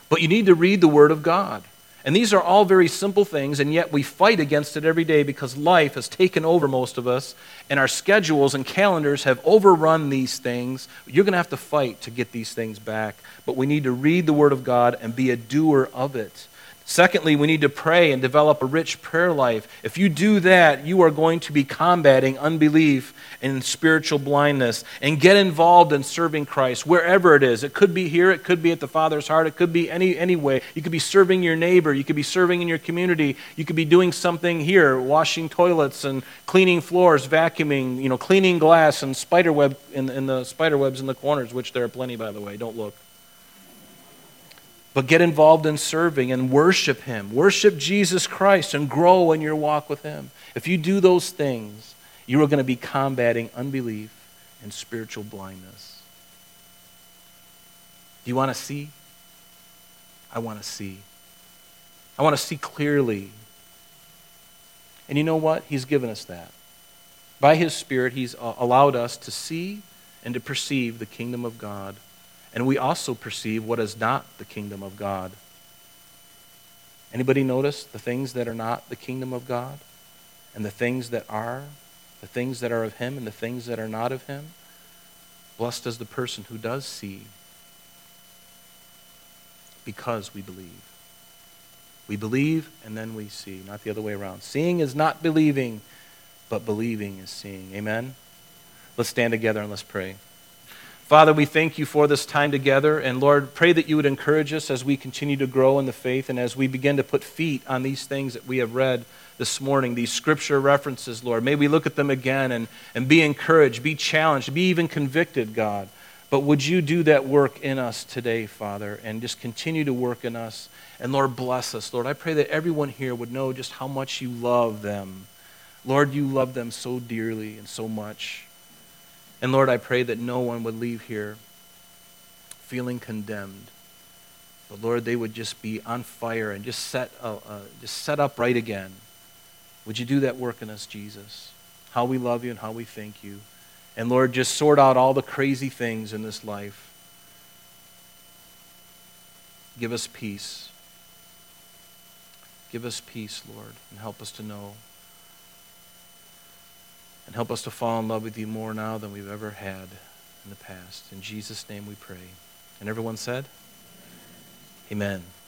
But you need to read the Word of God. And these are all very simple things, and yet we fight against it every day because life has taken over most of us, and our schedules and calendars have overrun these things. You're going to have to fight to get these things back, but we need to read the Word of God and be a doer of it. Secondly, we need to pray and develop a rich prayer life. If you do that, you are going to be combating unbelief and spiritual blindness and get involved in serving Christ wherever it is. It could be here, it could be at the Father's heart, it could be any, any way. You could be serving your neighbor, you could be serving in your community, you could be doing something here, washing toilets and cleaning floors, vacuuming, you know, cleaning glass and spider web in, in the spider webs in the corners, which there are plenty by the way. Don't look. But get involved in serving and worship Him. Worship Jesus Christ and grow in your walk with Him. If you do those things, you are going to be combating unbelief and spiritual blindness. Do you want to see? I want to see. I want to see clearly. And you know what? He's given us that. By His Spirit, He's allowed us to see and to perceive the kingdom of God and we also perceive what is not the kingdom of God. Anybody notice the things that are not the kingdom of God? And the things that are? The things that are of Him and the things that are not of Him? Blessed is the person who does see because we believe. We believe and then we see, not the other way around. Seeing is not believing, but believing is seeing. Amen? Let's stand together and let's pray. Father, we thank you for this time together. And Lord, pray that you would encourage us as we continue to grow in the faith and as we begin to put feet on these things that we have read this morning, these scripture references, Lord. May we look at them again and, and be encouraged, be challenged, be even convicted, God. But would you do that work in us today, Father, and just continue to work in us? And Lord, bless us. Lord, I pray that everyone here would know just how much you love them. Lord, you love them so dearly and so much. And Lord, I pray that no one would leave here feeling condemned. But Lord, they would just be on fire and just set, uh, uh, just set up right again. Would you do that work in us, Jesus? How we love you and how we thank you. And Lord, just sort out all the crazy things in this life. Give us peace. Give us peace, Lord, and help us to know and help us to fall in love with you more now than we've ever had in the past. In Jesus' name we pray. And everyone said, Amen. Amen.